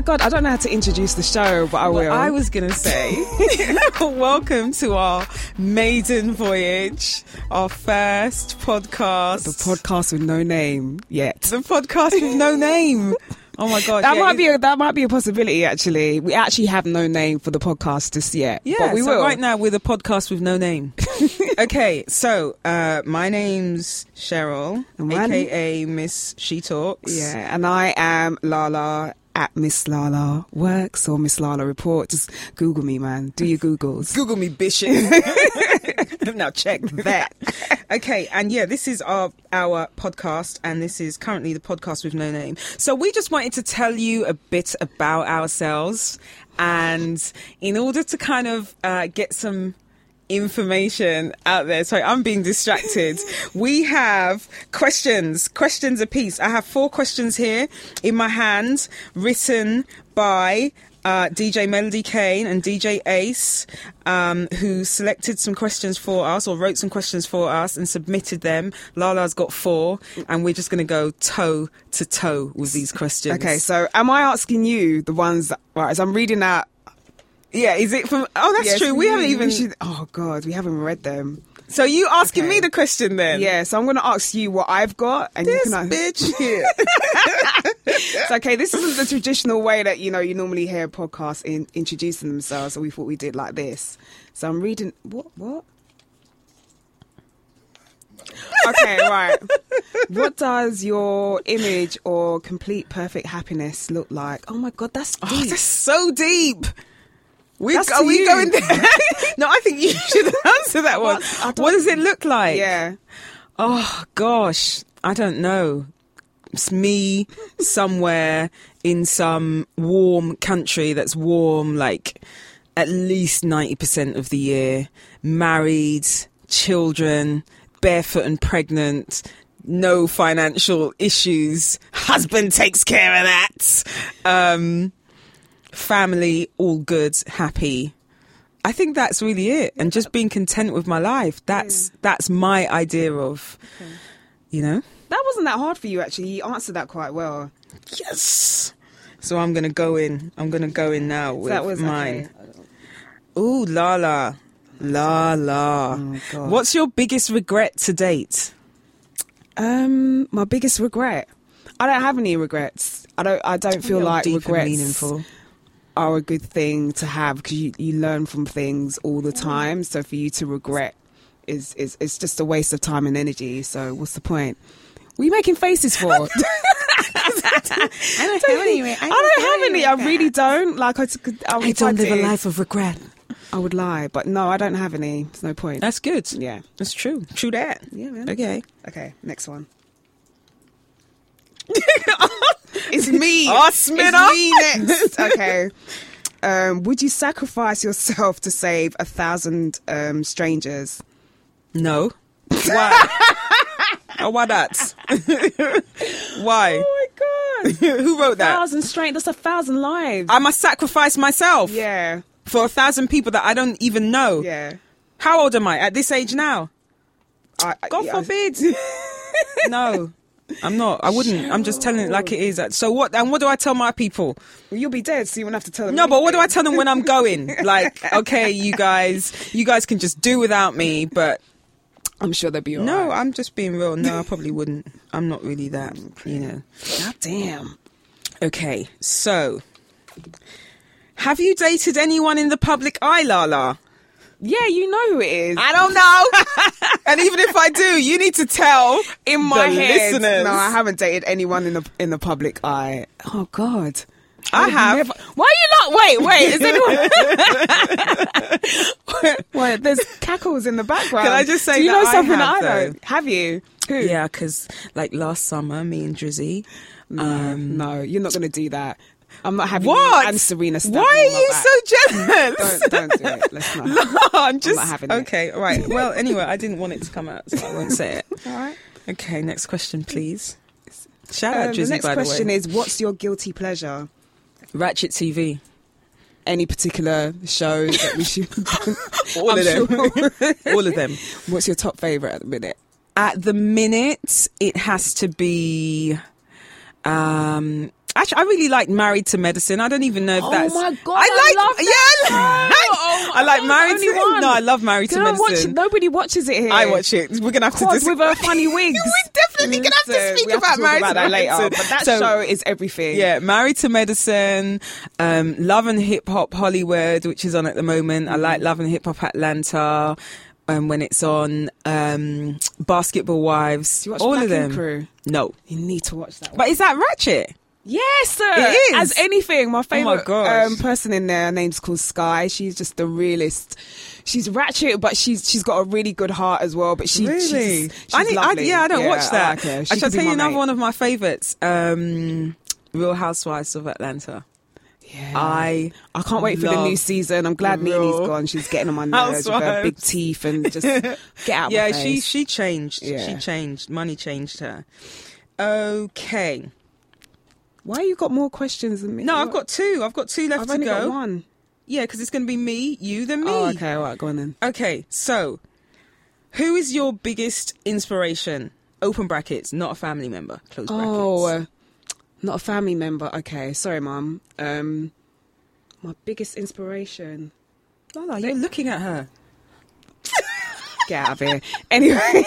my god, I don't know how to introduce the show, but I will. Well, I was gonna say, welcome to our maiden voyage, our first podcast, the podcast with no name yet. the podcast with no name. Oh my god, That yeah, might be a, that might be a possibility. Actually, we actually have no name for the podcast just yet. Yeah, but we so will. right now we're the podcast with no name. okay, so uh, my name's Sheryl, And aka Miss She Talks. Yeah, and I am Lala at Miss Lala Works or Miss Lala Report. Just Google me, man. Do your Googles. Google me, bishop. now check that. Okay, and yeah, this is our our podcast, and this is currently the podcast with no name. So we just wanted to tell you a bit about ourselves, and in order to kind of uh, get some information out there. Sorry, I'm being distracted. we have questions, questions apiece. I have four questions here in my hand, written by uh, DJ Melody Kane and DJ Ace, um, who selected some questions for us or wrote some questions for us and submitted them. Lala's got four, and we're just going to go toe to toe with these questions. Okay, so am I asking you the ones that, right? As I'm reading out. Yeah, is it from? Oh, that's Yes, true. We haven't even. should- oh God, we haven't read them. So you asking Okay. me the question then? Yeah, so I'm going to ask you what I've got, and This you can. bitch here. It's okay. This isn't the traditional way that you know you normally hear podcasts in, introducing themselves. So we thought we did like this. So I'm reading. What? What? okay, right. What does your image or complete perfect happiness look like? Oh my god, that's Oh, deep. that's so deep. We That's are we you. going there? no, I think you should answer that one. What? What does it look like? yeah. Oh gosh, I don't know. It's me somewhere in some warm country that's warm like at least 90% of the year, married, children, barefoot and pregnant, no financial issues, husband takes care of that. Um family all good, happy. I think that's really it and just being content with my life. That's that's my idea of you know? That wasn't that hard for you actually. You answered that quite well. Yes. So I'm gonna go in. I'm gonna go in now with that was mine. okay. Ooh, la la, la la. Oh, What's your biggest regret to date? Um, my biggest regret. I don't have any regrets. I don't. I don't feel like regrets meaningful. Are a good thing to have because you, you learn from things all the time. So for you to regret is is it's just a waste of time and energy. So what's the point? What are you making faces for? I don't have any. I don't have any. I really don't. Like I, I, I don't live a life of regret. I would lie, but no, I don't have any. There's no point. That's good. yeah. That's true. True that. Yeah, man. Okay. Okay, next one. it's me. Oh, it's me next. Okay. Um, would you sacrifice yourself to save a thousand um, strangers? No. Why? oh, why that? why? Oh my god! Who wrote that? thousand strangers. That's a thousand lives. I must sacrifice myself yeah, for a thousand people that I don't even know. yeah. How old am I at this age now? I, I- God yeah, forbid. no, I'm not. I wouldn't. I'm just telling it like it is. So what? And what do I tell my people? Well, you'll be dead, so you won't have to tell them. No, but what do I tell them when I'm going? Like, okay, you guys, you guys can just do without me. But I'm sure they'll be alright. no, I'm just being real. No, I probably wouldn't. I'm not really that. You know. God damn. Okay, so have you dated anyone in the public eye, Lala? Yeah, you know who it is. I don't know. and even if I do, you need to tell in my head. listeners. No, I haven't dated anyone in the in the public eye. Oh God. I would have. never- Why are you not? Wait, wait. Is anyone? wait, there's cackles in the background. Can I just say Do you know I something have, that I though? Have you? Who? Yeah, because like last summer, me and Drizzy. Um, no, you're not going to do that. I'm not having what? and Serena. Why are you back. so jealous? Don't, don't do it. Let's not. no, I'm just not having it. okay. All right. Well, anyway, I didn't want it to come out, so I won't say it. All right. Okay, next question, please. Shout out Um, Drizzy, the next question the is: What's your guilty pleasure? Ratchet TV. Any particular shows that we should? All I'm of them. sure. All of them. What's your top favorite at the minute? At the minute, it has to be um, Actually, I really like Married to Medicine. I don't even know if Oh that's. my God, I I like. love that yeah, I like. Oh I like Married to. one. No, I love Married to Can I watch it? Medicine. Nobody watches it here. I watch it. We're gonna have to. Quad dis- with her funny wigs. We're definitely gonna have to speak to about talk Married about to that later. Medicine. But that So- show is everything. Yeah, Married to Medicine, um, Love and Hip Hop Hollywood, which is on at the moment. I Mm-hmm. like Love and Hip Hop Atlanta. Um, when it's on um, Basketball Wives, Do you watch all Black of them. Crew? No, You need to watch that. One. but is that Ratchet? Yes, sir. It is. As anything, my favorite gosh. um, person in there, her name's called Sky. She's just the realist. She's ratchet, but she's she's got a really good heart as well. But she, really? she's, she's I need, I, yeah, I don't watch that. like I shall tell you another mate. one of my favorites. Um, Real Housewives of Atlanta. Yeah. I I can't wait for the new season. I'm glad Nene's gone. She's getting on my nerves with her big teeth and just get out. yeah, my she she changed. She changed. Money changed her. Okay. Why you got more questions than me? No, I've got two. I've got two left I've to only go. got one. Yeah, because it's going to be me, you, then me. Oh, okay. All right, go on then. Okay, so who is your biggest inspiration? Open brackets, not a family member. Close brackets. Oh, uh, not a family member. Okay, sorry, mum. Um, my biggest inspiration. Lala, you're looking at her. Get out of here. Anyway,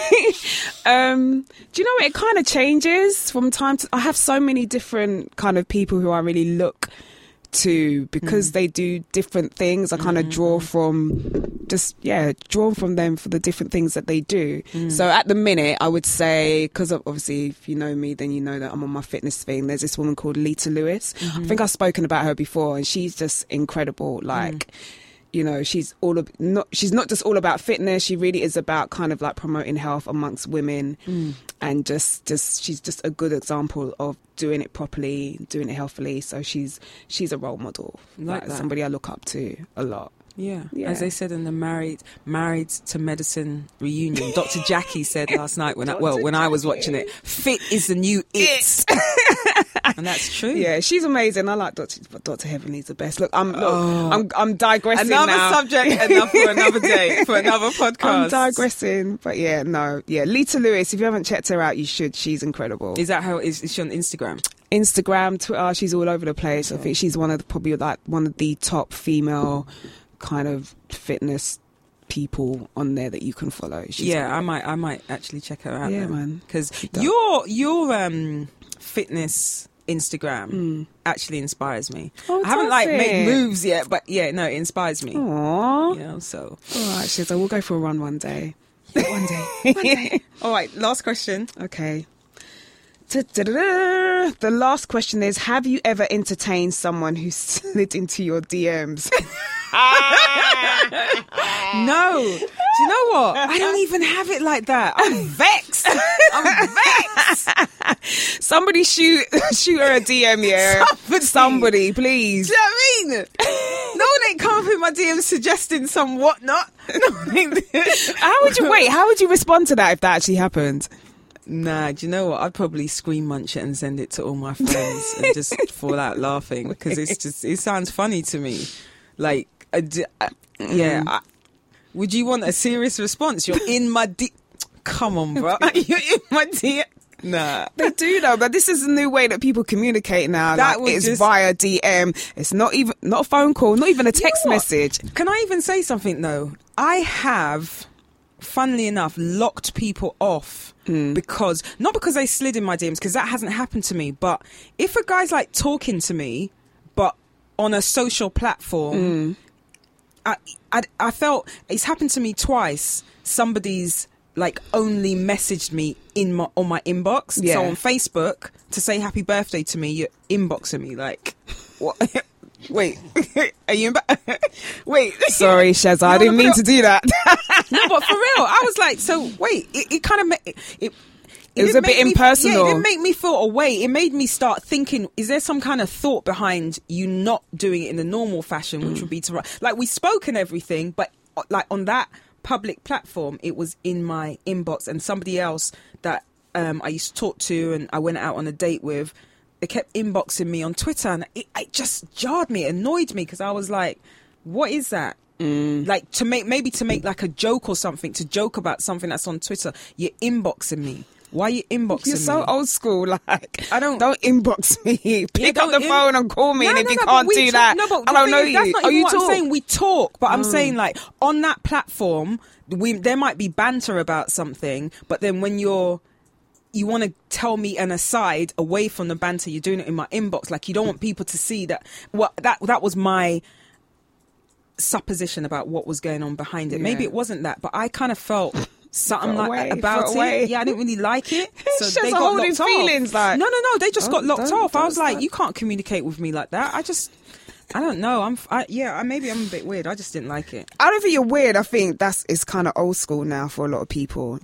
um, do you know what? It kind of changes from time to. I have so many different kind of people who I really look to because mm. they do different things. I kind of draw mm. from just yeah, draw from them for the different things that they do. So mm. at the minute, I would say because obviously, if you know me, then you know that I'm on my fitness thing. There's this woman called Lita Lewis. I mm-hmm. think I've spoken about her before, and she's just incredible. Like you know she's all of not she's not just all about fitness she really is about kind of like promoting health amongst women mm. and just just she's just a good example of doing it properly doing it healthily. So she's she's a role model Like like somebody i look up to a lot Yeah. Yeah. as they said in the married married to medicine reunion. Dr. Jackie said last night when I, well when I was watching it, fit is the new it, and that's true. yeah she's amazing i like dr dr heavenly's the best look i'm look, oh. i'm i'm digressing Another now. subject, enough for another day, for another podcast. I'm digressing, but yeah, no, yeah. Lita Lewis, if you haven't checked her out, you should. She's incredible. Is that how is, is she on Instagram? Instagram, Twitter, she's all over the place. I think she's one of the, probably like one of the top female kind of fitness people on there that you can follow. She's yeah, I might I might actually check her out. Yeah, man. Because your your um fitness Instagram actually inspires me. Oh, I haven't like does made moves yet, but yeah, no, it inspires me. Aww. You know, so All right, Shiz, we'll go for a run one day. one day. one day. all right. Last question. Okay. The last question is Have you ever entertained someone who slid into your DMs? No, do you know what? I don't even have it like that. I'm vexed. I'm vexed. Somebody shoot shoot her a DM, yeah. Somebody. Somebody, please. Do you know what I mean? No one ain't come up in my DMs suggesting some whatnot. No How would you wait? How would you respond to that if that actually happened? Nah, do you know what? I'd probably screen munch it and send it to all my friends and just fall out laughing because it's just it sounds funny to me. Like, I d- I- yeah. Mm-hmm. I, would you want a serious response? You're in my D. Come on, bro. You're in my D. Nah. They do though, but this is a new way that people communicate now. That like, it's just- via DM. It's not even not a phone call, not even a text know message. Can I even say something though? I have, funnily enough, locked people off mm. because not because they slid in my DMs because that hasn't happened to me. But if a guy's like talking to me, but on a social platform, mm. I, I I felt it's happened to me twice. Somebody's like only messaged me in my on my inbox. Yeah. So on Facebook to say happy birthday to me, you're inboxing me like what? Wait, are you? Imba- Wait, Sorry, Shaz, I didn't mean to do that. no, but for real, I was like, so wait, it, it kind of ma- it. it It was a bit make me- impersonal. yeah, it didn't make me feel away. It made me start thinking: Is there some kind of thought behind you not doing it in the normal fashion, which would be to? Like we spoke and everything, but uh, like on that public platform, it was in my inbox, and somebody else that um, I used to talk to and I went out on a date with, they kept inboxing me on Twitter, and it, it just jarred me, it annoyed me because I was like, "What is that?" like to make maybe to make like a joke or something to joke about something that's on Twitter. You're inboxing me. Why are you inboxing me? You're so me? old school. Like, I don't- don't inbox me. Pick up the in- phone and call me. No, and if no, you no, can't do talk- that, no, but I don't know is, That's you. not Oh, even you what I'm saying. We talk, but I'm Mm. saying like on that platform, we there might be banter about something, but then when you're you want to tell me an aside away from the banter, you're doing it in my inbox. Like you don't want people to see that. What that that was my supposition about what was going on behind it. Maybe it wasn't that, but I kind of felt. Something like that about throw away. it. Yeah, I didn't really like it. So It's they just got holding locked off. like- no, no, no. They just got locked off. I was like, start. you can't communicate with me like that. I just, I don't know. I'm, I, yeah, I, maybe I'm a bit weird. I just didn't like it. I don't think you're weird. I think that's it's kind of old school now for a lot of people.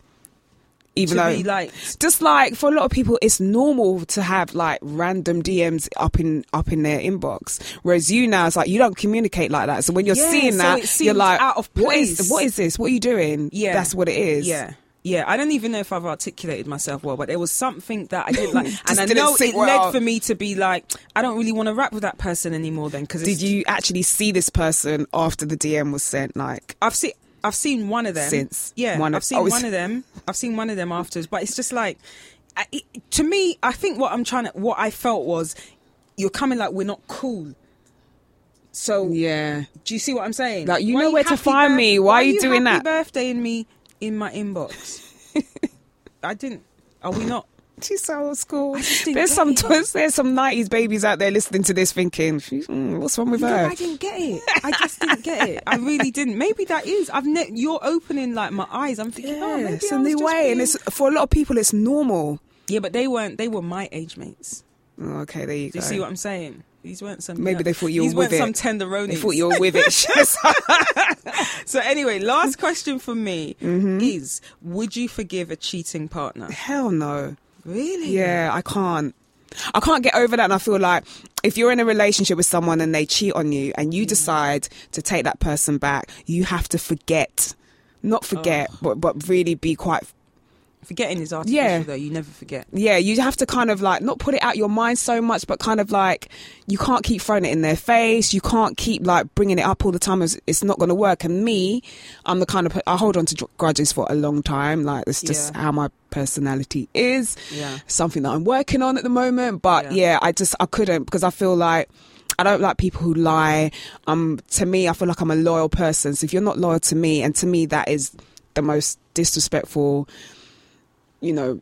Even though, like, just like for a lot of people, it's normal to have like random DMs up in up in their inbox. Whereas you now, it's like you don't communicate like that. So when you're Yeah, seeing so that, you're like, out of place. what is this? What are you doing? Yeah. that's what it is. yeah. Yeah, I don't even know if I've articulated myself well, but there was something that I didn't like, and I know it well. led for me to be like, I don't really want to rap with that person anymore. Then, because Did you actually see this person after the DM was sent? Like, I've seen I've seen one of them. Since yeah one of- I've seen oh, one of them. I've seen one of them afterwards but it's just like it, to me I think what I'm trying to what I felt was you're coming like we're not cool. So yeah, do you see what I'm saying? Like, you Why know where to find me. Why are you doing that? birthday in me in my inbox? I didn't are we not she's so old school. I just didn't There's some it. there's some nineties babies out there listening to this, thinking, mm, what's wrong with No, her? I didn't get it. I just didn't get it. I really didn't. Maybe that is. I've ne- you're opening like my eyes. I'm thinking, oh, Yeah, maybe it's a new way, and it's for a lot of people, it's normal. Yeah, but they weren't. They were my age mates. Oh, okay, there you Do go. you see what I'm saying? These weren't some. Maybe they thought you were with weren't it. some tenderoni. they thought you were with it. So anyway, last question for me Mm-hmm. is: Would you forgive a cheating partner? Hell no. Really? Yeah, I can't. I can't get over that. And I feel like if you're in a relationship with someone and they cheat on you and you mm. decide to take that person back, you have to forget. Not forget, but but really be quite Forgetting is artificial, Yeah. though. You never forget. yeah, you have to kind of like not put it out your mind so much, but kind of like you can't keep throwing it in their face. You can't keep like bringing it up all the time. It's, it's not going to work. And me, I'm the kind of I hold on to grudges for a long time. Like it's just Yeah. how my personality is. Yeah. Something that I'm working on at the moment. But Yeah. yeah, I just I couldn't because I feel like. I don't like people who lie. Um, to me, I feel like I'm a loyal person. So if you're not loyal to me, and to me that is the most disrespectful, you know,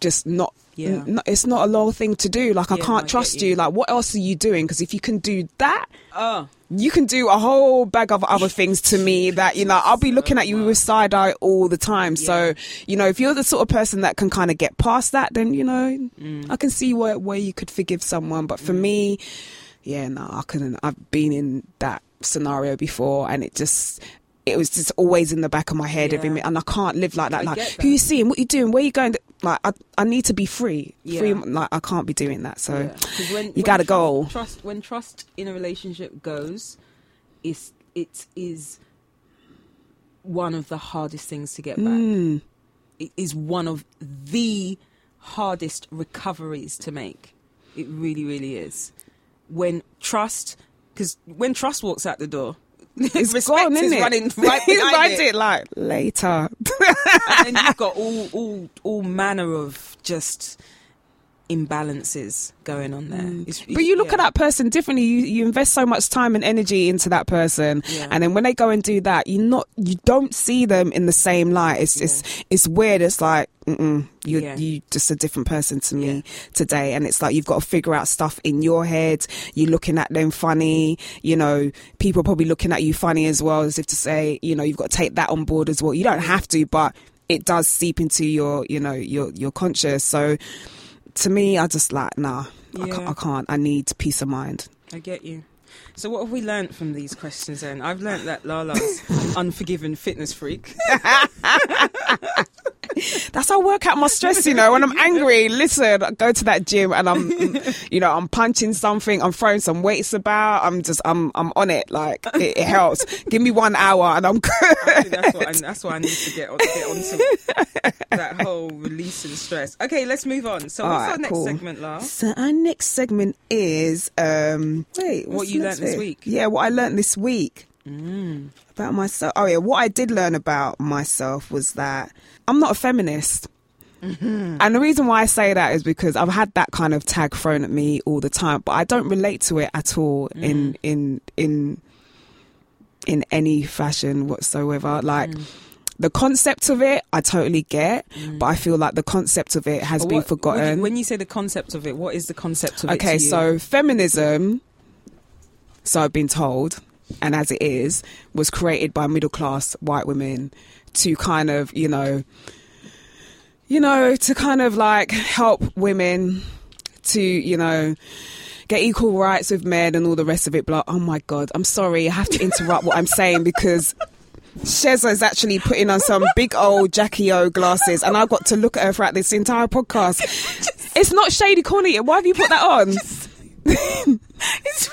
just not. Yeah. n- it's not a loyal thing to do. Like I can't I trust you. you. Like what else are you doing? Because if you can do that, Oh, you can do a whole bag of other things to me that you know I'll be looking at you with side eye all the time. Yeah. So you know if you're the sort of person that can kind of get past that, then you know Mm. I can see where where you could forgive someone. But for me, yeah, no, I couldn't. I've been in that scenario before, and it just. It was just always in the back of my head every Yeah. minute, and I can't live like that. I like, get who you seeing? What you doing? Where you going? Like, I, I need to be free. Free. Like, I can't be doing that. So, Yeah. when, you when gotta trust, go. Trust when trust in a relationship goes, is it is one of the hardest things to get back. mm, It is one of the hardest recoveries to make. It really, really is. When trust, because when trust walks out the door, it's respect gone, is isn't it? running right He's behind right it. it like later. and then you've got all all all manner of just imbalances going on there. Mm. It's- But you look yeah. at that person differently. You you invest so much time and energy into that person, Yeah. and then when they go and do that, you not you don't see them in the same light. It's it's it's weird. It's like you Yeah. you just a different person to me Yeah. today, and it's like you've got to figure out stuff in your head. You're looking at them funny. You know, people are probably looking at you funny as well, as if to say, you know, you've got to take that on board as well. You don't have to, but it does seep into your you know your your conscious. So to me, I just like nah. I, can't, I can't. I need peace of mind. I get you. So what have we learnt from these questions then? I've learnt that Lala's an unforgiven fitness freak. That's how I work out my stress, you know. When I'm angry, listen, I go to that gym and I'm, you know, I'm punching something, I'm throwing some weights about. I'm just, I'm, I'm on it. Like it, it helps. Give me one hour and I'm good. Think that's what I, that's what I need to get on, get onto that whole releasing stress. Okay, let's move on. So what's Alright, our next cool. segment, La? So our next segment is, um, wait, What you learned this week. Yeah, what I learned this week. About myself. Oh yeah, what I did learn about myself was that I'm not a feminist. And the reason why I say that is because I've had that kind of tag thrown at me all the time, but I don't relate to it at all in mm. in in in any fashion whatsoever. Like mm. the concept of it, I totally get, mm. but I feel like the concept of it has But been what- what you- forgotten. when you say the concept of it, what is the concept of it? Okay, so feminism, so I've been told, and as it is, was created by middle class white women to kind of, you know, you know, to kind of like help women to, you know, get equal rights with men and all the rest of it. But oh my god, I'm sorry, I have to interrupt what I'm saying because. Sheza is actually putting on some big old Jackie O glasses, and I've got to look at her throughout this entire podcast. It's not shady corner yet. Why have you put that on? It's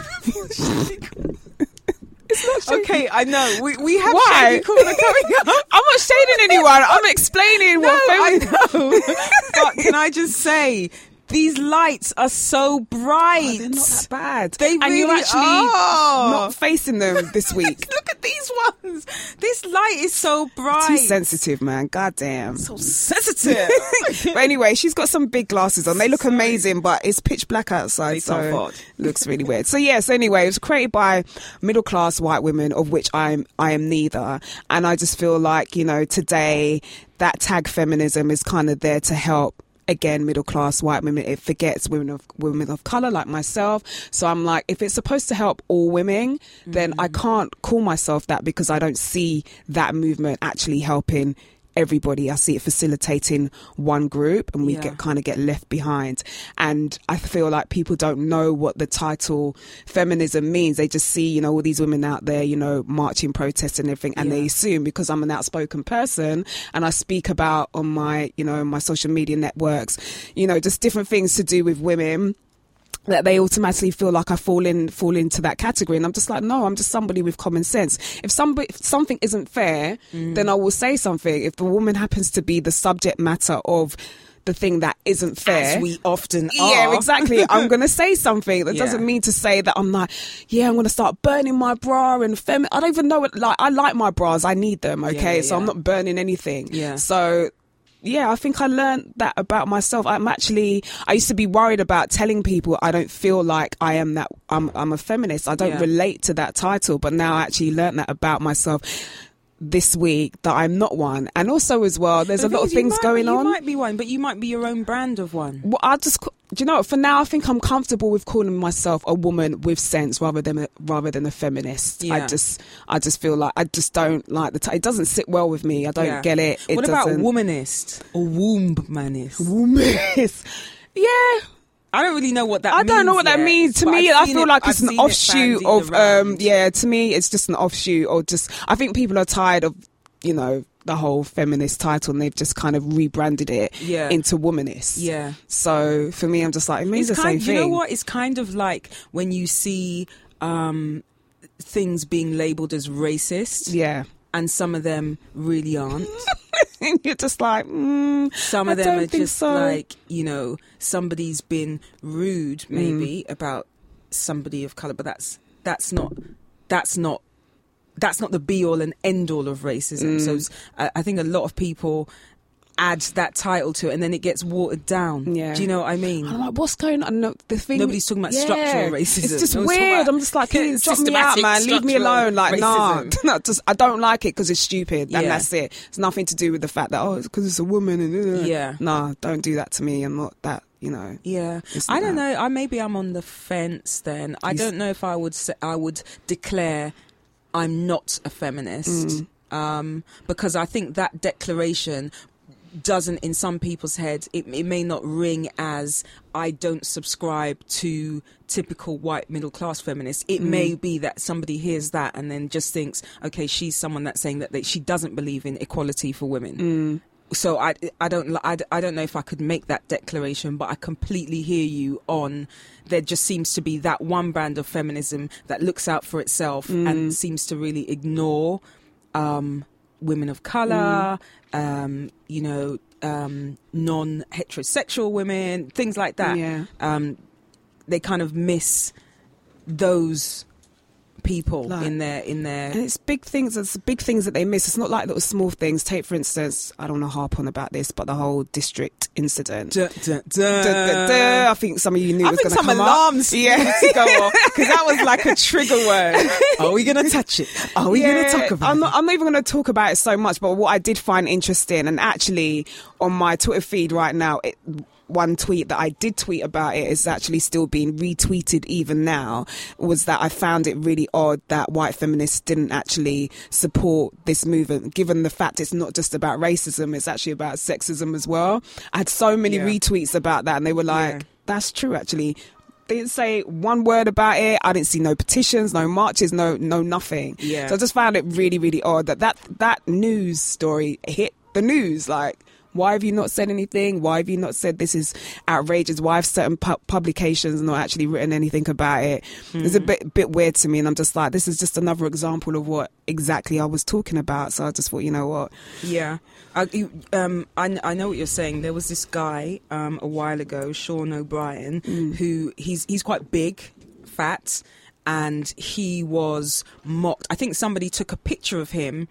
not shady. okay, I know we we have Why? Shady Corner coming up. I'm not shading anyone. I'm explaining No, what I know. but can I just say, these lights are so oh, bright. Oh, They're not that bad. They and you're really actually are. not facing them this week. Look at these ones. This light is so bright. Too sensitive, man. God damn. So sensitive. but anyway, she's got some big glasses on. They look amazing, but it's pitch black outside, so looks really weird. So yes, anyway, it was created by middle class white women, of which I'm I am neither. And I just feel like you know today that tag feminism is kind of there to help. Again, middle class white women. It forgets women of women of color like myself. So I'm like, if it's supposed to help all women, then I mm. can't call myself that because I don't see that movement actually helping everybody. I see it facilitating one group, and we Yeah. get kind of get left behind. And I feel like people don't know what the title feminism means. They just see, you know, all these women out there, you know, marching, protesting, and everything, and they assume because I'm an outspoken person and I speak about on my, you know, my social media networks, you know, just different things to do with women that they automatically feel like I fall in fall into that category, and I'm just like, no, I'm just somebody with common sense. If somebody if something isn't fair, Mm. then I will say something. If the woman happens to be the subject matter of the thing that isn't fair, As we often are. yeah, exactly. I'm going to say something. That Yeah. doesn't mean to say that I'm like, yeah, I'm going to start burning my bra and fem. I don't even know what. Like, I like my bras. I need them. Okay, yeah, so I'm not burning anything. Yeah. So. Yeah, I think I learned that about myself. I'm actually. I used to be worried about telling people I don't feel like I am that. I'm. I'm a feminist. I don't Yeah. relate to that title. But now I actually learned that about myself this week that I'm not one. And also as well, there's The a lot of things might- going you on. might be one, but you might be your own brand of one. Well, I just, do you know, what, for now, I think I'm comfortable with calling myself a woman with sense rather than a, rather than a feminist. I just, I just feel like I just don't like the. T- it doesn't sit well with me. I don't Yeah. get it. it what about doesn't- womanist or wombmanist? womanist? yeah, I don't really know what that I don't know what that means. To me, I've I feel it- like I've it's an seen it offshoot of, um, yeah. To me, it's just an offshoot, or just I think people are tired of, you know, the whole feminist title, and they've just kind of rebranded it Yeah. into womanist. Yeah. So for me, I'm just like it means It's the kind, same you know what? It's kind of like when you see um, things being labelled as racist, Yeah. and some of them really aren't. and you're just like, mm, Some I of them are just so. like, you know, somebody's been rude maybe Mm. about somebody of color, but that's that's not that's not that's not the be all and end all of racism. Mm. So it's- I, I think a lot of people add that title to it, and then it gets watered down. Yeah. Do you know what I mean? I'm like, what's going on? No, the thing Nobody's talking about yeah, structural racism. It's just No weird. I'm just like, can you drop me out, man? Leave me alone. Like, nah, no, just I don't like it because it's stupid, Yeah. and that's it. It's nothing to do with the fact that oh, it's because it's a woman. And uh, Yeah. nah, don't do that to me. I'm not that. You know. Yeah, I don't not. know. I maybe I'm on the fence. Then I don't know if I would say, I would declare I'm not a feminist Mm. um, because I think that declaration doesn't in some people's heads it, it may not ring as i don't subscribe to typical white middle class feminists. It may be that somebody hears that and then just thinks okay she's someone that's saying that they, she doesn't believe in equality for women so I, I don't I, I don't know if I could make that declaration, but I completely hear you on. There just seems to be that one brand of feminism that looks out for itself and seems to really ignore um, women of color, um, you know, um, non heterosexual women, things like that. Yeah. Um, they kind of miss those people Like- in their in their And it's big things. It's big things that they miss. It's not like little small things. Take for instance, I don't want to harp on about this, but the whole DSTRKT incident. Duh, duh, duh. I think some of you knew I was think some come up. alarms Yeah. to go off because that was like a trigger word. Are we going to touch it? Are we going to talk about I'm it? not, I'm not even going to talk about it so much, but what I did find interesting, and actually on my Twitter feed right now, it, one tweet that I did tweet about it is actually still being retweeted even now, was that I found it really odd that white feminists didn't actually support this movement, given the fact it's not just about racism, it's actually about sexism as well. I had so many Yeah. retweets about that, and they were like, Yeah. that's true actually they didn't say one word about it. I didn't see no petitions, no marches, no no nothing. Yeah. So I just found it really, really odd that that, that news story hit the news. Like, why have you not said anything? Why have you not said this is outrageous? Why have certain pu- publications not actually written anything about it? It's a bit bit weird to me, and I'm just like, this is just another example of what exactly I was talking about. So I just thought, you know what? Yeah, I, you, um, I, I know what you're saying. There was this guy um, a while ago, Sean O'Brien, who he's he's quite big, fat, and he was mocked. I think somebody took a picture of him,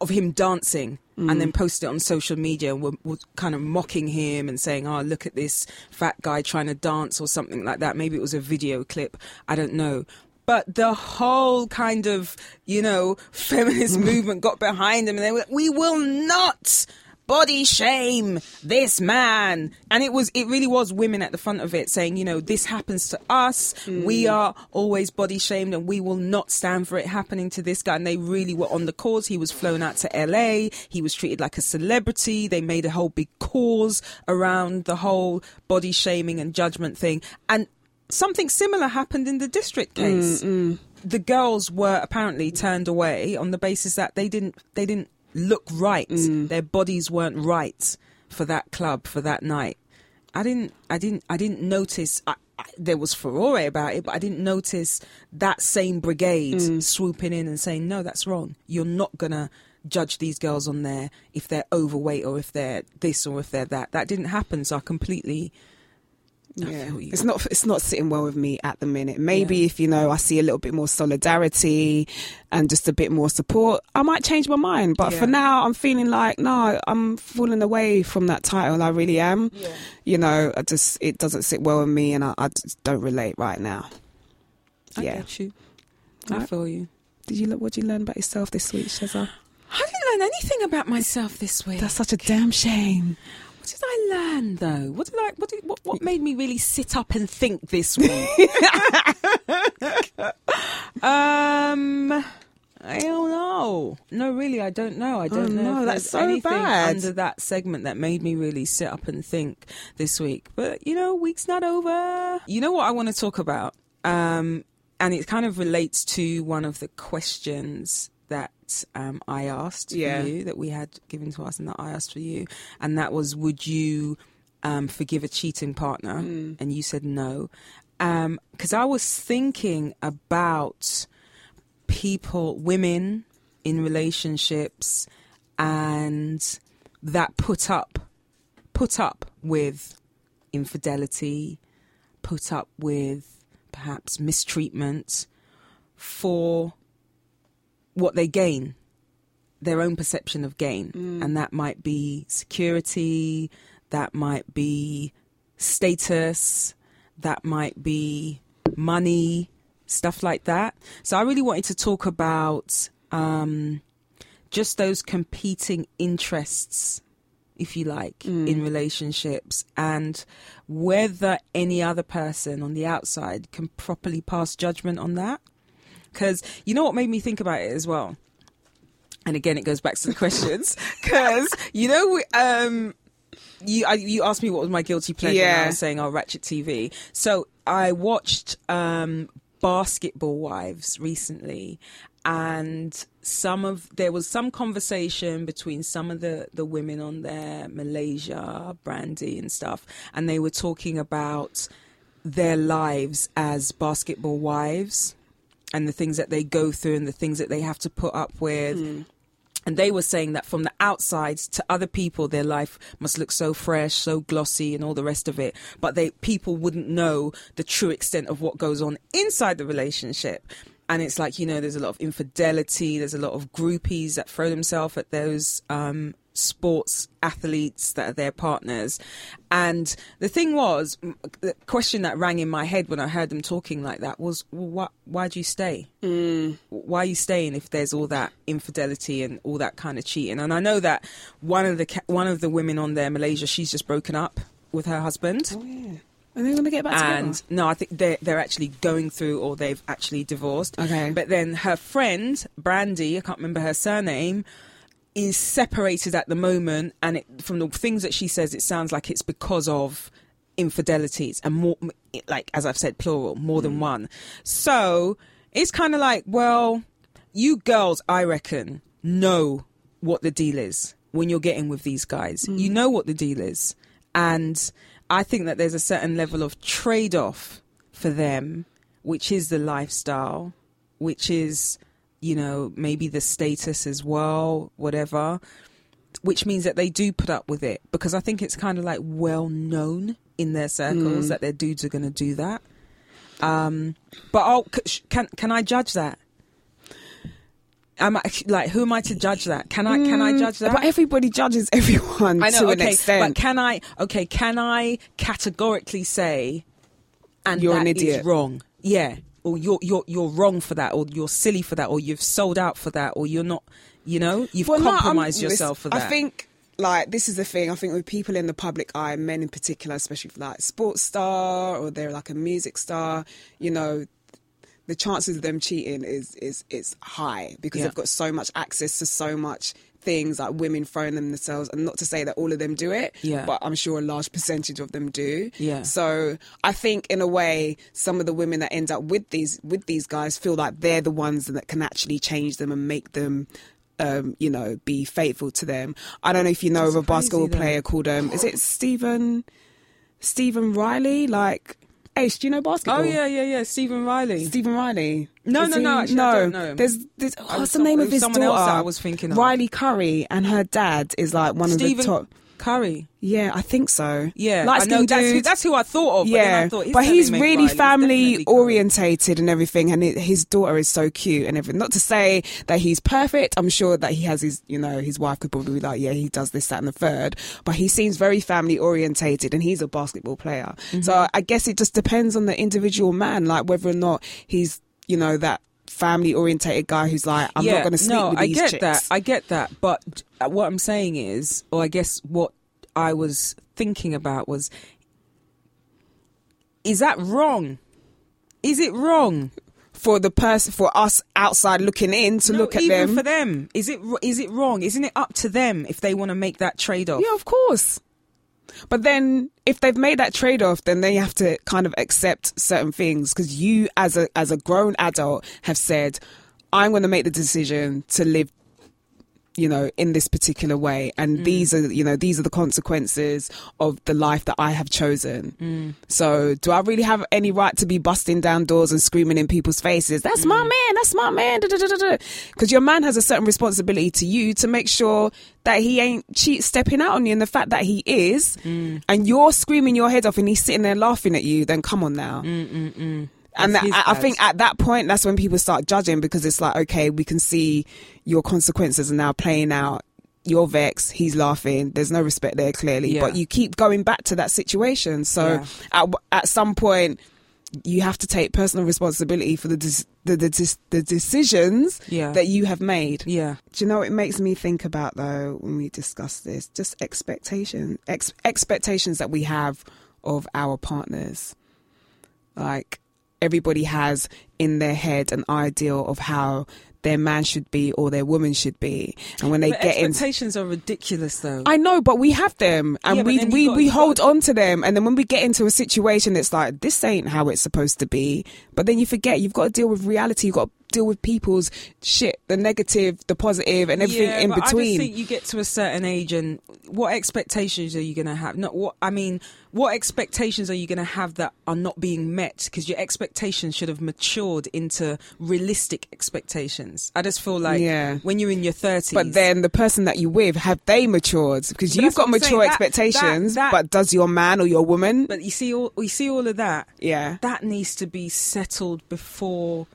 of him dancing. And then mm. posted it on social media and were, were kind of mocking him and saying, "Oh, look at this fat guy trying to dance" or something like that. Maybe it was a video clip. I don't know. But the whole kind of, you know, feminist movement got behind him and they were, we will not body shame this man. And it was, it really was women at the front of it saying, you know, this happens to us. Mm. We are always body shamed and we will not stand for it happening to this guy. And they really were on the cause. He was flown out to LA. He was treated like a celebrity. They made a whole big cause around the whole body shaming and judgment thing. And something similar happened in the DSTRKT case. Mm, mm. The girls were apparently turned away on the basis that they didn't they didn't look right. Mm. Their bodies weren't right for that club for that night. I didn't I didn't I didn't notice I, I, there was furore about it, but I didn't notice that same brigade mm. swooping in and saying, "No, that's wrong. You're not gonna." Judge these girls on their if they're overweight or if they're this or if they're that. That didn't happen, so I completely Yeah, it's not it's not sitting well with me at the minute. Maybe Yeah. if you know I see a little bit more solidarity and just a bit more support, I might change my mind. But Yeah. for now, I'm feeling like no, I'm falling away from that title. I really am. Yeah. You know, I just it doesn't sit well with me, and I, I just don't relate right now. I yeah. get you. I Right. feel you. Did you look? What did you learn about yourself this week, Shazza? I didn't learn anything about myself this week. That's such a damn shame. What did I learn though? What did I? What did? What, what made me really sit up and think this week? um, I don't know. No, really, I don't know. I don't Oh, know. no, that's so anything bad. under that segment that made me really sit up and think this week. But you know, week's not over. You know what I want to talk about? Um, and it kind of relates to one of the questions that um, I asked Yeah. for you that we had given to us and that I asked for you, and that was, would you um, forgive a cheating partner? And you said no, because I was thinking about people, women in relationships, and that put up, put up with infidelity, put up with perhaps mistreatment for what they gain, their own perception of gain. And that might be security, that might be status, that might be money, stuff like that. So I really wanted to talk about um, just those competing interests if you like, in relationships, and whether any other person on the outside can properly pass judgment on that. Because you know what made me think about it as well? And again, it goes back to the questions. Because, you know, we- um, you I, you asked me what was my guilty pleasure, and I was saying, "Oh, Ratchet TV." So I watched um, Basketball Wives recently, and some of there was some conversation between some of the the women on there, Malaysia, Brandi, and stuff, and they were talking about their lives as basketball wives and the things that they go through and the things that they have to put up with. And they were saying that from the outside to other people, their life must look so fresh, so glossy, and all the rest of it. But they people wouldn't know the true extent of what goes on inside the relationship. and it's like you know there's a lot of infidelity there's a lot of groupies that throw themselves at those um, sports athletes that are their partners and the thing was the question that rang in my head when i heard them talking like that was well, why, why'd you stay mm. why are you staying if there's all that infidelity and all that kind of cheating and i know that one of the one of the women on there malaysia she's just broken up with her husband Oh yeah. And they're gonna get back and together. no, I think they're they're actually going through or they've actually divorced. Okay. But then her friend Brandi, I can't remember her surname, is separated at the moment, and it, from the things that she says, it sounds like it's because of infidelities and more, like as I've said, plural, more than mm. one. So it's kind of like, well, you girls, I reckon, know what the deal is when you're getting with these guys. Mm. You know what the deal is. And I think that there's a certain level of trade off for them, which is the lifestyle, which is, you know, maybe the status as well, whatever, which means that they do put up with it because I think it's kind of like well known in their circles that their dudes are going to do that. Um, but I'll, can can I judge that? Am I like who am I to judge that? Can I can I judge that? But everybody judges everyone I know, to okay, an extent. but can I? Okay, can I categorically say, and You're an that is idiot. wrong? Yeah, or you're you're you're wrong for that, or you're silly for that, or you've sold out for that, or you're not. You know, you've Well, compromised listen, yourself for that. I think like this is the thing. I think with people in the public eye, men in particular, especially for like sports star or they're like a music star, you know, the chances of them cheating is is is high because Yeah. they've got so much access to so much things like women throwing them themselves and not to say that all of them do it Yeah. but i'm sure a large percentage of them do Yeah. so i think in a way some of the women that end up with these with these guys feel like they're the ones that can actually change them and make them um, you know, be faithful to them. I don't know if you know That's of a basketball though. player called um, is it Stephen Stephen Riley? Like, Ace, do you know basketball? oh yeah, yeah, yeah. Stephen Riley. Stephen Riley. No, Is no, he- no, actually, I don't know. There's, there's oh, what's the name of his someone daughter? else I was thinking of. Riley Curry, and her dad is like one of the top. Curry. Yeah, I think so. Yeah, light I know that's who, that's who I thought of. But yeah, I thought his but he's really Riley, family Curry. orientated and everything, and it, his daughter is so cute and everything. Not to say that he's perfect. I'm sure that he has his, you know, his wife could probably be like, yeah, he does this, that, and the third. But he seems very family orientated, and he's a basketball player. Mm-hmm. So I guess it just depends on the individual man, like whether or not he's, you know, that family orientated guy who's like, I'm not going to sleep no, with I these get chicks. that. I get that. But uh, what I'm saying is, or I guess what I was thinking about was, is that wrong? Is it wrong for the person, for us outside looking in to No, look at even them. for them? Is it is it wrong? Isn't it up to them if they want to make that trade off? Yeah, of course. But then, if they've made that trade off, then they have to kind of accept certain things because you, as a as a grown adult, have said, "I'm going to make the decision to live." You know, in this particular way, and mm. these are, you know, these are the consequences of the life that I have chosen. Mm. So, do I really have any right to be busting down doors and screaming in people's faces? That's my mm. man. That's my man. Because your man has a certain responsibility to you to make sure that he ain't cheat stepping out on you. And the fact that he is, and you're screaming your head off, and he's sitting there laughing at you, then come on now. And that, I, I think at that point, that's when people start judging because it's like, okay, we can see your consequences are now playing out. You're vexed. He's laughing. There's no respect there, clearly. Yeah. But you keep going back to that situation. So Yeah. at, at some point, you have to take personal responsibility for the des- the, the, des- the decisions Yeah. that you have made. Yeah. Do you know what it makes me think about though when we discuss this? Just expectation, ex- expectations that we have of our partners. Like everybody has in their head an ideal of how their man should be or their woman should be, and when they But get expectations are ridiculous, though. I know, but we have them, and Yeah, we we, got- we hold got- on to them, and then when we get into a situation, it's like this ain't how it's supposed to be. But then you forget you've got to deal with reality. You've got to deal with people's shit, the negative, the positive, and everything yeah, in but I between. just think you get to a certain age, and what expectations are you going to have? Not what I mean. What expectations are you going to have that are not being met? Because your expectations should have matured into realistic expectations. I just feel like Yeah. when you're in your thirties, but then the person that you with have they matured? Because you've got what I'm saying, mature that- expectations, that- that- but does your man or your woman? But you see, all we see all of that. yeah, That needs to be settled before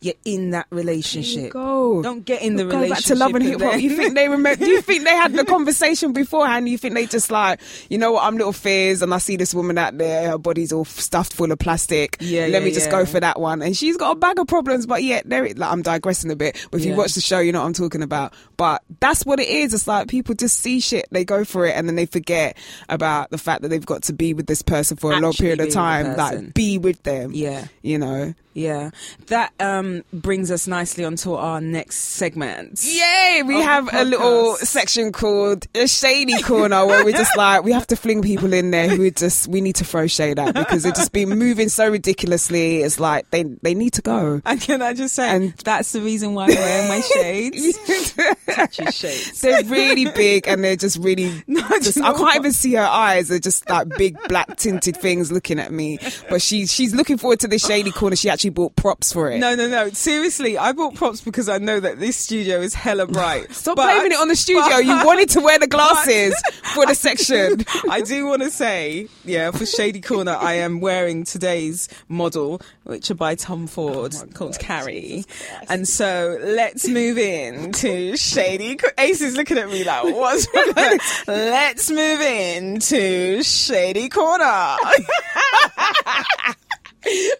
you're in that relationship. Go. Don't get in the Go relationship. back to love and hip hop. You think they remember? Do you think they had the conversation beforehand? You think they just like, you know what? I'm Lil Fizz, and I see this woman out there. Her body's all stuffed full of plastic. Yeah, let yeah, me just yeah. go for that one. And she's got a bag of problems, but yet there. Like, I'm digressing a bit. But if Yeah. you watch the show, you know what I'm talking about. But that's what it is. It's like people just see shit, they go for it, and then they forget about the fact that they've got to be with this person for a long period of time. Like, be with them. Yeah. You know. Yeah, that um, brings us nicely onto our next segment. Yay! We have a little section called a shady corner where we're just like we have to fling people in there who just we need to throw shade at because they've just been moving so ridiculously. It's like they they need to go. And can I just say, And- that's the reason why I wear my shades. Touchy. They're really big and they're just really. No, just, I can't what? even see her eyes. They're just like big black tinted things looking at me. But she she's looking forward to this shady corner. She actually bought props for it. No, no, no. Seriously, I bought props because I know that this studio is hella bright. Stop But- blaming it on the studio. but- you wanted to wear the glasses for the section. I do want to say, yeah, for Shady Corner, I am wearing today's model, which are by Tom Ford, Oh called Carrie. And so let's move in to Shady. Ace is looking at me like, what's wrong? let's move in to Shady Corner.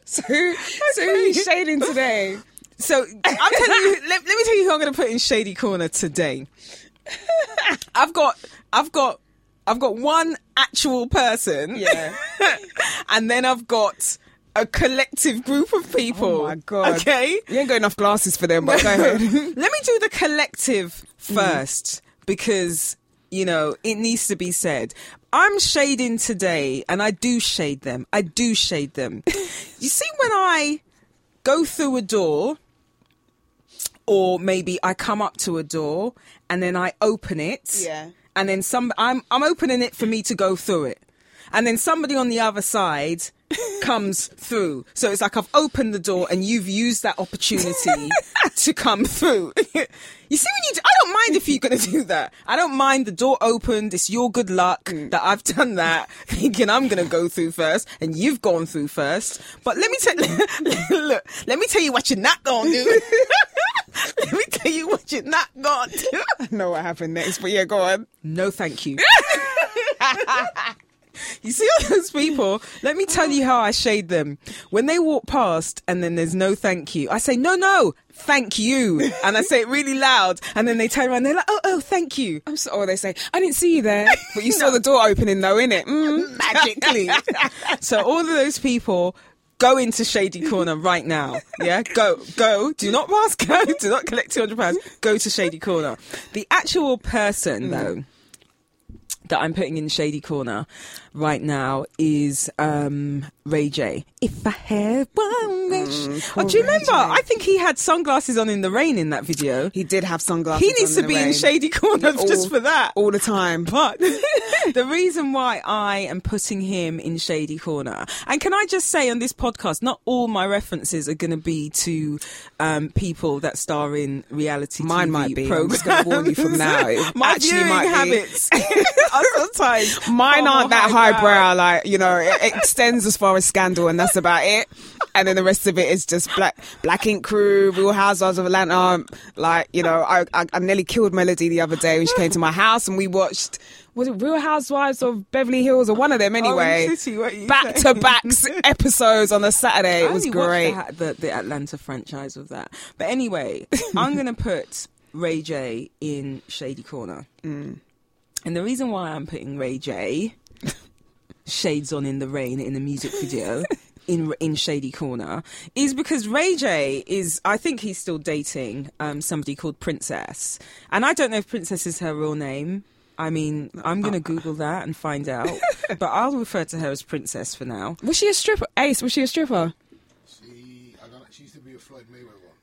So, so who are you shading today? So I'm telling you, let, let me tell you who I'm going to put in Shady Corner today. I've got, I've got, I've got one actual person. Yeah. and then I've got a collective group of people. Oh my God. Okay. You ain't got enough glasses for them, but go ahead. Let me do the collective mm. first because you know it needs to be said. I'm shading today, and I do shade them. I do shade them. you see, when I go through a door, or maybe I come up to a door and then I open it. Yeah. And then some, I'm I'm opening it for me to go through it, and then somebody on the other side comes through. So it's like I've opened the door and you've used that opportunity to come through. you see, when you, do, I don't mind if you're going to do that. I don't mind the door opened. It's your good luck mm. that I've done that, thinking I'm going to go through first, and you've gone through first. But let me tell, look, let me tell you what you're not going to do. let me tell you what you're not going to do. I know what happened next, but yeah, go on. No, thank you. You see all those people? Let me tell you how I shade them. When they walk past and then there's no thank you, I say, no, no, thank you. And I say it really loud. And then they turn around, they're like, oh, oh, thank you. I'm so, or they say, I didn't see you there, but you saw the door opening though, innit? Mm. Magically. so all of those people, Go into Shady Corner right now. Yeah, go, go. Do not pass go. Do not collect two hundred pounds. Go to Shady Corner. The actual person, though, that I'm putting in Shady Corner right now is um, Ray J. If I had one wish. oh, do you remember? I think he had sunglasses on in the rain in that video. He did have sunglasses. He needs to be in Shady Corner All- just for that. all the time. But the reason why I am putting him in Shady Corner, and can I just say on this podcast, not all my references are going to be to um, people that star in reality Mine TV might be. I'm programs. gonna warn you from now. My actually viewing might habits are sometimes Mine far aren't that highbrow. Highbrow. Like you know, it extends as far as Scandal, and that's about it. And then the rest of it is just Black Black Ink Crew, Real Housewives of Atlanta. Like you know, I, I I nearly killed Melody the other day when she came to my house, and we watched. Was it Real Housewives of Beverly Hills or one of them anyway? City, what are Back to back episodes on a Saturday. It was great. The, the, the Atlanta franchise of that. But anyway, I'm going to put Ray J in Shady Corner. Mm. And the reason why I'm putting Ray J, Shades on in the Rain, in the music video. In, in Shady Corner is because Ray J is I think he's still dating um, somebody called Princess and I don't know if Princess is her real name I mean I'm gonna Google that and find out but I'll refer to her as Princess for now Was she a stripper? Ace, was she a stripper? She, I don't know, she used to be a Floyd Mayweather. One.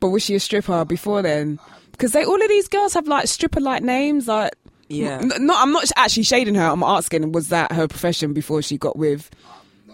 But was she a stripper before then? Because they all of these girls have like stripper like names. Like, Yeah. No, I'm not actually shading her. I'm asking, was that her profession before she got with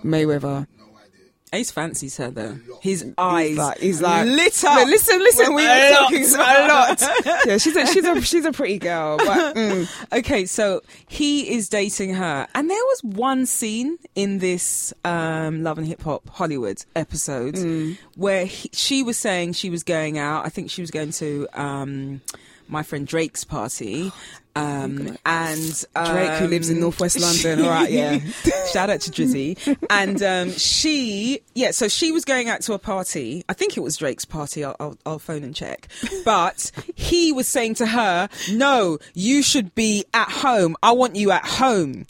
Mayweather? No idea. Ace fancies her though. His eyes like- he's like- lit up. No, listen, listen. we are were lot, talking a lot. Yeah, she's a she's a she's a pretty girl. But mm, Okay, so he is dating her, and there was one scene in this um, Love and Hip Hop Hollywood episode Mm. where he, she was saying she was going out. I think she was going to um, my friend Drake's party. Um, and um, Drake, who lives in Northwest London, all right, yeah. Shout out to Drizzy. and um, she, yeah, so she was going out to a party. I think it was Drake's party. I'll, I'll, I'll phone and check. But he was saying to her, "No, you should be at home. I want you at home."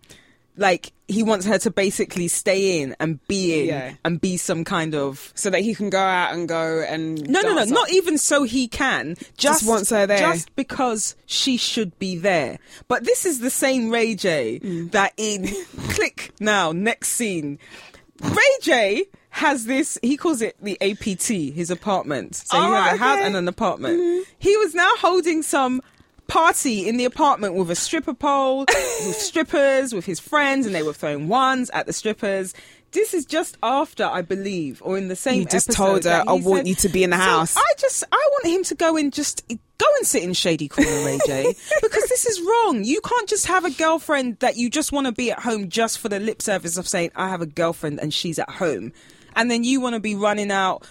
Like he wants her to basically stay in and be in Yeah. and be some kind of so that he can go out and go and no, no, no, up. not even so he can. Just, Just wants her there. Just because she should be there. But this is the same Ray J Mm. that in click now, next scene. Ray J has this, he calls it the APT, his apartment. So he Oh, has a house and an apartment. He was now holding some party in the apartment with a stripper pole, with strippers, with his friends, and they were throwing ones at the strippers. This is just after, I believe, or in the same. He just told her, "I want said- you to be in the So house." I just, I want him to go and just go and sit in shady corner, Ray J, because this is wrong. You can't just have a girlfriend that you just want to be at home just for the lip service of saying, "I have a girlfriend and she's at home," and then you want to be running out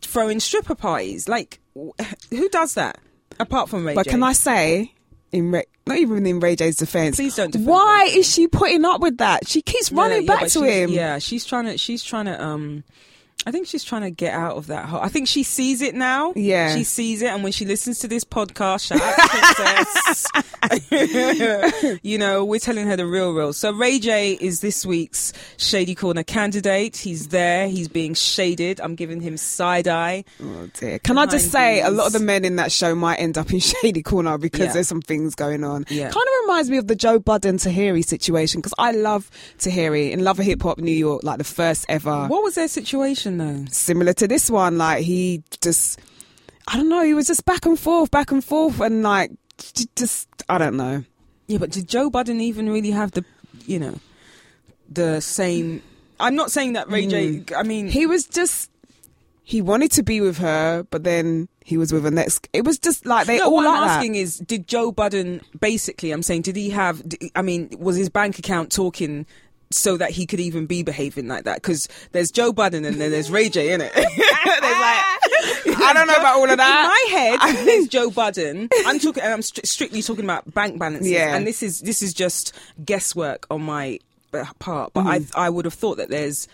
throwing stripper parties. Like, who does that apart from Ray But J? can I say, in Ray, not even in Ray J's defense, Please don't why Ray is she putting up with that? She keeps running yeah, back to him. Yeah, she's trying to. She's trying to. Um, I think she's trying to get out of that. hole. I think she sees it now. Yeah. she sees it, and when she listens to this podcast, shout out you know, we're telling her the real, real. So Ray J is this week's Shady Corner candidate. He's there. He's being shaded. I'm giving him side eye. Oh dear. Can I just say, a lot of the men in that show might end up in shady corner because Yeah. there's some things going on. Yeah. Kind of reminds me of the Joe Budden Tahiry situation because I love Tahiry in Love of Hip Hop New York, like the first ever. What was their situation Similar to this one, like he just, I don't know, he was just back and forth, back and forth, and like just, I don't know. Yeah, but did Joe Budden even really have the, you know, the same? I'm not saying that Ray J. I mean, Mm. He was just, he wanted to be with her, but then he was with the next. It was just like they no, all what like I'm that. asking is, did Joe Budden basically? I'm saying, did he have? I mean, was his bank account talking? So that he could even be behaving like that, because there's Joe Budden and then there's Ray J in it. like, I don't know about all of that. In my head, there's Joe Budden. I'm talking. I'm stri- strictly talking about bank balances, Yeah. and this is this is just guesswork on my uh, part. But Mm-hmm. I I would have thought that there's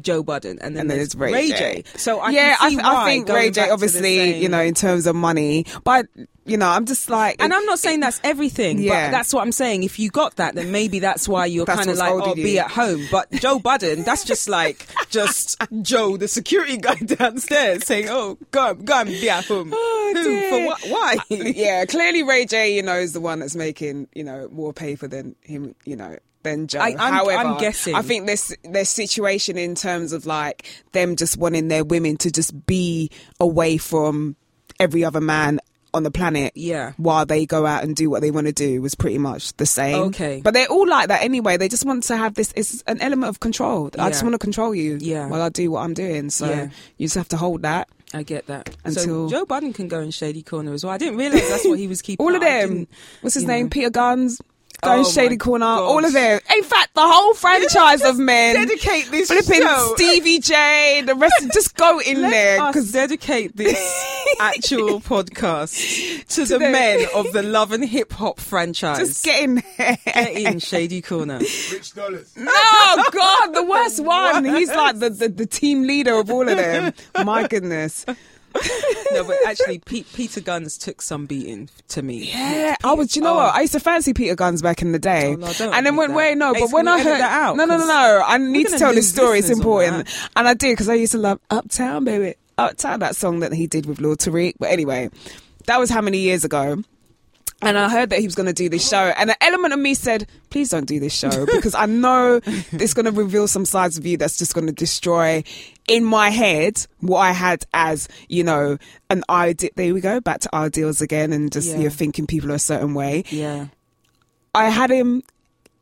Joe Budden and then, and then there's it's Ray, J. So I yeah, I, th- I think Ray J obviously, same- you know, in terms of money, but you know, I'm just like, And I'm not saying that's everything, Yeah. but that's what I'm saying. If you got that, then maybe that's why you're kind of like, oh, be you. at home. But Joe Budden, that's just like, just Joe, the security guy downstairs saying, oh, go, go be at home. Oh, Who? For what? Why? yeah, clearly Ray J, you know, is the one that's making, you know, more paper than him, you know, than Joe. I- I'm- However, I'm guessing. I think this their situation in terms of like them just wanting their women to just be away from every other man on the planet Yeah. while they go out and do what they want to do was pretty much the same Okay. but they're all like that anyway they just want to have this it's an element of control i just want to control you Yeah. while i do what i'm doing so Yeah. you just have to hold that I get that. Until- so Joe Budden can go in Shady Corner as well. I didn't realize that's what he was keeping. all of them. What's his name? know. Peter Gunz. Going Oh Shady Corner. gosh. All of them. In fact, the whole franchise of men. dedicate this Flipping show. Stevie J. The rest. Of, just go in Let there us because dedicate this actual podcast to, the the- men of the Love and Hip Hop franchise. just get in there. Get in Shady Corner. Rich Dollaz. Oh God, the worst one. He's like the, the, the team leader of all of them. My goodness. No, but actually, Pete, Peter Gunz took some beating to me. Yeah, I was. You know Oh. what? I used to fancy Peter Gunz back in the day, Oh, no, don't and then when that. wait no, Hey, but when I heard that out? no no no no, I need to tell this story. It's important, and I did because I used to love Uptown Baby, Uptown that song that he did with Lord Tariq. But anyway, that was how many years ago. And I heard that he was going to do this show, and an element of me said, "Please don't do this show because I know it's going to reveal some sides of you that's just going to destroy, in my head, what I had as you know an idea." There we go, back to ideals again, and just Yeah. you're thinking people are a certain way. Yeah. I had him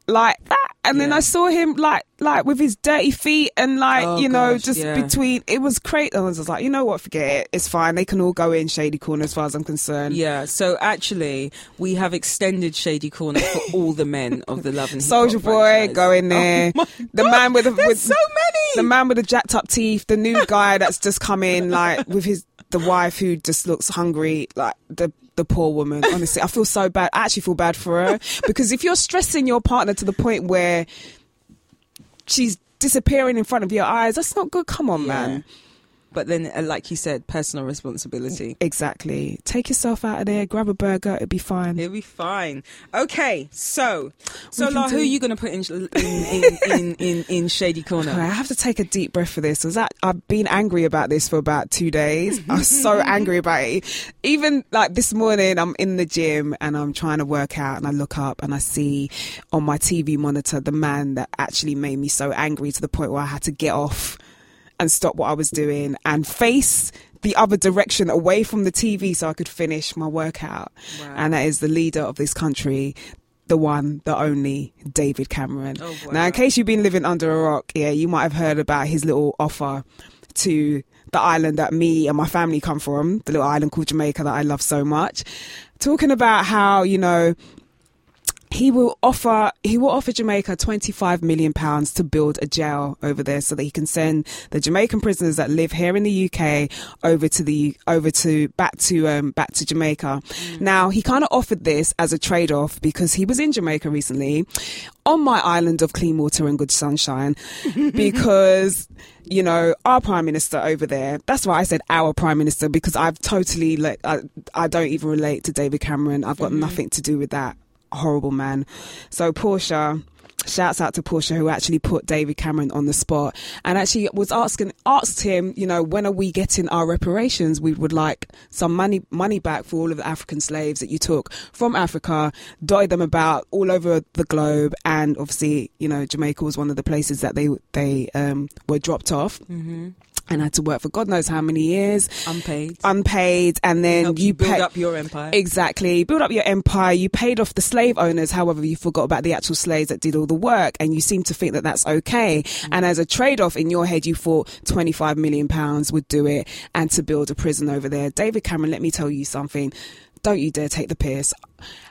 like that, and then I saw him like like with his dirty feet and like Oh, you know gosh, just yeah. between it was crazy. I was just like, you know what, forget it. It's fine. They can all go in shady corner as far as I'm concerned. Yeah, so actually, we have extended Shady Corner for all the men of the Love and Soulja Boy, go in oh there. Oh the God, man with the with, so many. the man with the jacked up teeth, the new guy that's just come in, like with his the wife who just looks hungry, like the the poor woman. Honestly, I feel so bad. I actually feel bad for her because if you're stressing your partner to the point where she's disappearing in front of your eyes, that's not good. Come on, Yeah. man. But then, uh, like you said, personal responsibility. Exactly. Take yourself out of there. Grab a burger. It'll be fine. It'll be fine. Okay, so so La, who are you going to put in in, in, in, in in Shady Corner? I have to take a deep breath for this. that I've been angry about this for about two days. I'm so angry about it. Even like this morning, I'm in the gym and I'm trying to work out, and I look up and I see on my TV monitor the man that actually made me so angry to the point where I had to get off and stop what I was doing and face the other direction away from the TV so I could finish my workout. Wow. And that is the leader of this country. The one, the only, David Cameron. Oh, wow. Now, in case you've been living under a rock, yeah, you might have heard about his little offer to the island that me and my family come from, the little island called Jamaica that I love so much. Talking about how, you know, he will offer he will offer Jamaica 25 million pounds to build a jail over there so that he can send the Jamaican prisoners that live here in the UK over to the over to back to um back to Jamaica. Now, he kind of offered this as a trade-off because he was in Jamaica recently on my island of clean water and good sunshine because you know our prime minister over there that's why i said our prime minister because i've totally like i, I don't even relate to david cameron. I've got nothing to do with that horrible man. So portia shouts out to portia who actually put david cameron on the spot. And actually was asking asked him you know when are we getting our reparations? We would like some money money back for all of the african slaves that you took from africa dotted them about all over the globe. And obviously you know jamaica was one of the places that they they um, were dropped off. Hmm and had to work for god knows how many years Unpaid. unpaid and then you, you build pay- up your empire. Exactly. Build up your empire. You paid off the slave owners. However, you forgot about the actual slaves that did all the work and you seem to think that that's okay. Mm. And as a trade off in your head, you thought 25 million pounds would do it and to build a prison over there. David Cameron, let me tell you something. Don't you dare take the piss.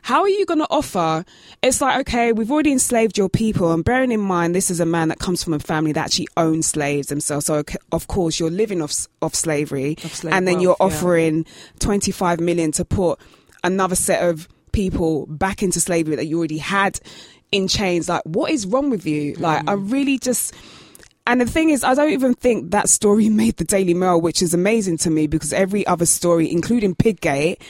How are you going to offer? It's like, okay, we've already enslaved your people. And bearing in mind, this is a man that comes from a family that actually owns slaves themselves. So, of course, you're living off, off slavery. Of and then wealth, you're yeah. offering 25 million to put another set of people back into slavery that you already had in chains. Like, what is wrong with you? Mm-hmm. Like, I really just. And the thing is, I don't even think that story made the Daily Mail, which is amazing to me because every other story, including Piggate,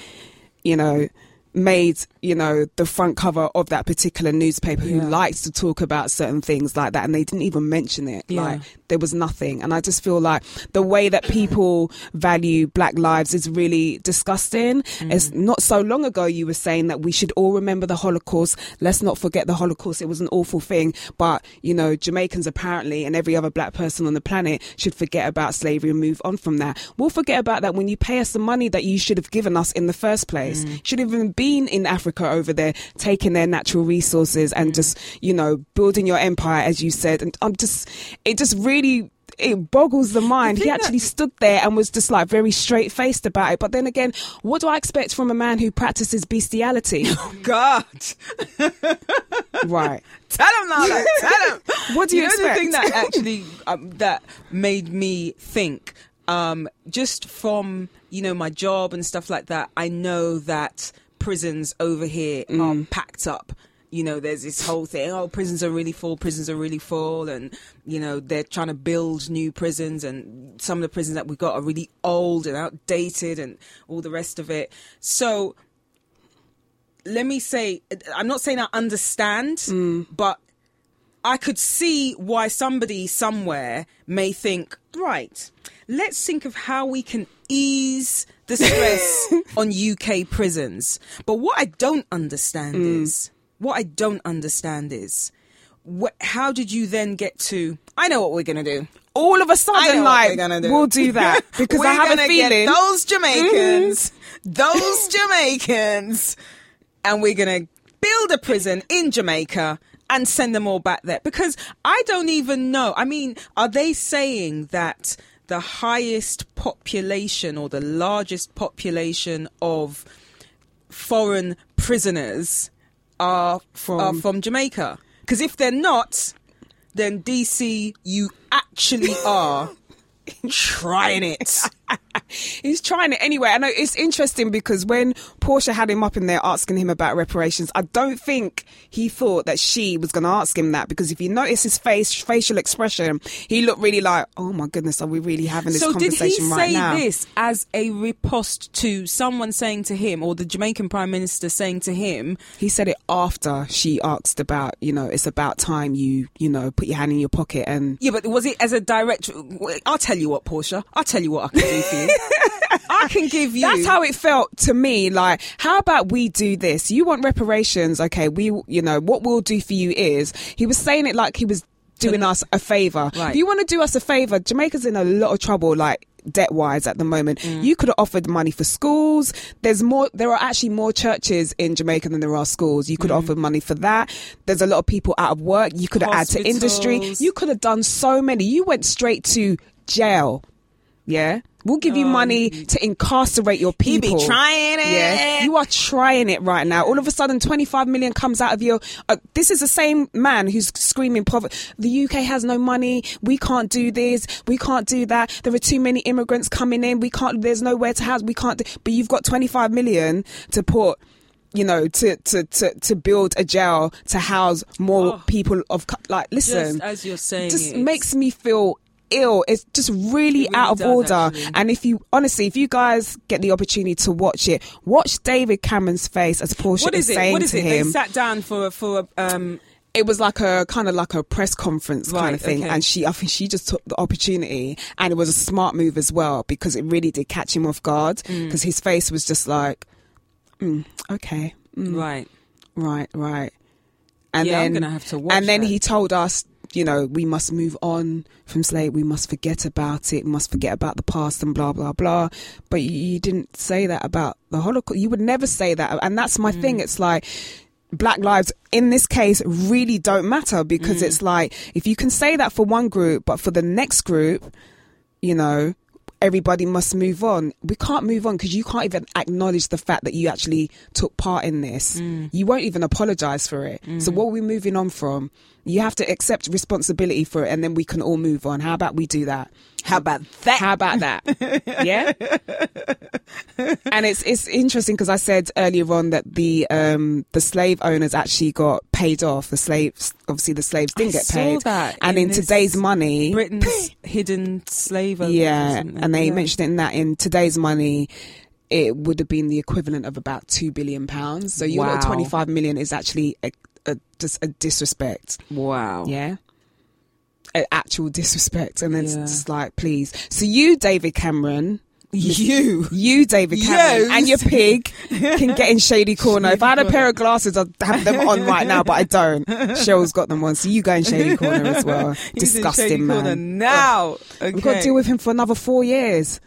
you know, made, you know, the front cover of that particular newspaper who Yeah. likes to talk about certain things like that. And they didn't even mention it. Yeah. Like, there was nothing. And I just feel like the way that people value black lives is really disgusting. It's mm. not so long ago you were saying that we should all remember the Holocaust. Let's not forget the Holocaust. It was an awful thing. But, you know, Jamaicans apparently and every other black person on the planet should forget about slavery and move on from that. We'll forget about that when you pay us the money that you should have given us in the first place. Mm. Should have even been in Africa over there, taking their natural resources and mm. just, you know, building your empire, as you said. And I'm just, it just really it boggles the mind. He thing that- actually stood there and was just like very straight faced about it. But then again, what do I expect from a man who practices bestiality? Oh God, right. tell him now, tell him. What do you, know expect? the thing that actually um, that made me think um, just from you know my job and stuff like that i know that prisons over here are packed up you know there's this whole thing oh prisons are really full prisons are really full and you know they're trying to build new prisons and some of the prisons that we've got are really old and outdated and all the rest of it. So let me say i'm not saying i understand mm. but I could see why somebody somewhere may think, right, let's think of how we can ease the stress on UK prisons. But what I don't understand mm. is, what I don't understand is, how did you then get to, I know what we're going to do. All of a sudden, like, gonna do. we'll do that because I have a gonna feeling. those Jamaicans, mm-hmm. those Jamaicans, and we're gonna build a prison in Jamaica, and send them all back there because I don't even know. I mean, are they saying that the highest population or the largest population of foreign prisoners are from, are from Jamaica? Because if they're not, then DC, you actually are trying it. He's trying it anyway. I know it's interesting because when Portia had him up in there asking him about reparations, I don't think he thought that she was going to ask him that because if you notice his face, facial expression, he looked really like, "Oh my goodness, are we really having this so conversation right now?" did he say this as a riposte to someone saying to him, or the Jamaican Prime Minister saying to him? He said it after she asked about, you know, it's about time you, you know, put your hand in your pocket and. Yeah, but was it as a direct? I'll tell you what, Portia. I'll tell you what I can do for you. I can give you. That's how it felt to me. Like, how about we do this? You want reparations? Okay, we, you know, what we'll do for you is he was saying it like he was doing us a favor. Right. If you want to do us a favor, Jamaica's in a lot of trouble. Like debt wise at the moment. Mm. You could have offered money for schools. There's more, there are actually more churches in Jamaica than there are schools. You could Mm. offered money for that. There's a lot of people out of work. You could have added to industry. You could have done so many. You went straight to jail. Yeah. We'll give you money to incarcerate your Um, He be people. trying it. Yeah, you are trying it right now. All of a sudden, 25 million comes out of your. Uh, this is the same man who's screaming poverty. The UK has no money. We can't do this. We can't do that. There are too many immigrants coming in. We can't. There's nowhere to house. We can't. Do, but you've got 25 million to put. You know, to, to, to, to build a jail to house more Oh. people of like. Listen, Just as you're saying, just it, makes me feel ill. It's just really, It really out of does, order. actually. And if you honestly, if you guys get the opportunity to watch it, watch David Cameron's face as Portia What is is it? saying What is to it? They him. sat down for for um. it was like a kind of like a press conference kind Right, of thing, okay. and she, I think she just took the opportunity, and it was a smart move as well because it really did catch him off guard Mm. because his face was just like, mm, okay, mm, Right. right, right. And Yeah, I'm then, gonna have to watch and then that. he told us, you know, we must move on from slave. We must forget about it. We must forget about the past and blah blah blah. But you, you didn't say that about the Holocaust. You would never say that, and that's my thing. Mm. It's like. Black lives in this case really don't matter because Mm. it's like if you can say that for one group, but for the next group, you know, everybody must move on. We can't move on because you can't even acknowledge the fact that you actually took part in this. Mm. You won't even apologize for it. So what are we moving on from? You have to accept responsibility for it and then we can all move on. How about we do that? How about that? How about that? yeah. and it's it's interesting because I said earlier on that the um the slave owners actually got paid off. The slaves, obviously, the slaves didn't I get paid. that and in in, today's money, Britain's hidden slave owners, yeah, and they Yeah. mentioned it in that in today's money, it would have been the equivalent of about two billion pounds. So your Wow. little twenty five million is actually a, a just a disrespect. Wow. Yeah. Actual disrespect, and then Yeah. it's just like, please. So you, David Cameron, You. you, David Cameron, and your pig can get in shady corner. if I had a pair of glasses, I'd have them on right now, but I don't. Sheryl's got them on, so you go in shady corner as well. He's in Disgusting Shady Corner man. now. Okay. We've got to deal with him for another four years.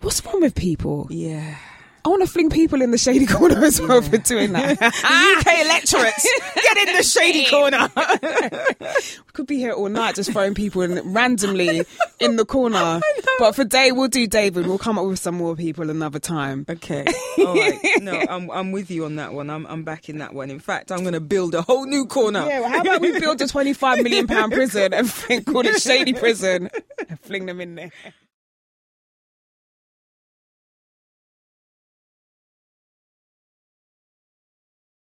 What's wrong with people? Yeah. I want to fling people in the shady corner as well for doing that. UK electorates, get in the shady corner. we could be here all night just throwing people in randomly in the corner. But for day, we'll do David. We'll come up with some more people another time. Okay. All right. No, I'm I'm with you on that one. I'm I'm back in that one. In fact, I'm going to build a whole new corner. Yeah, well, how about we build a 25 million pound prison and call it Shady Prison and fling them in there?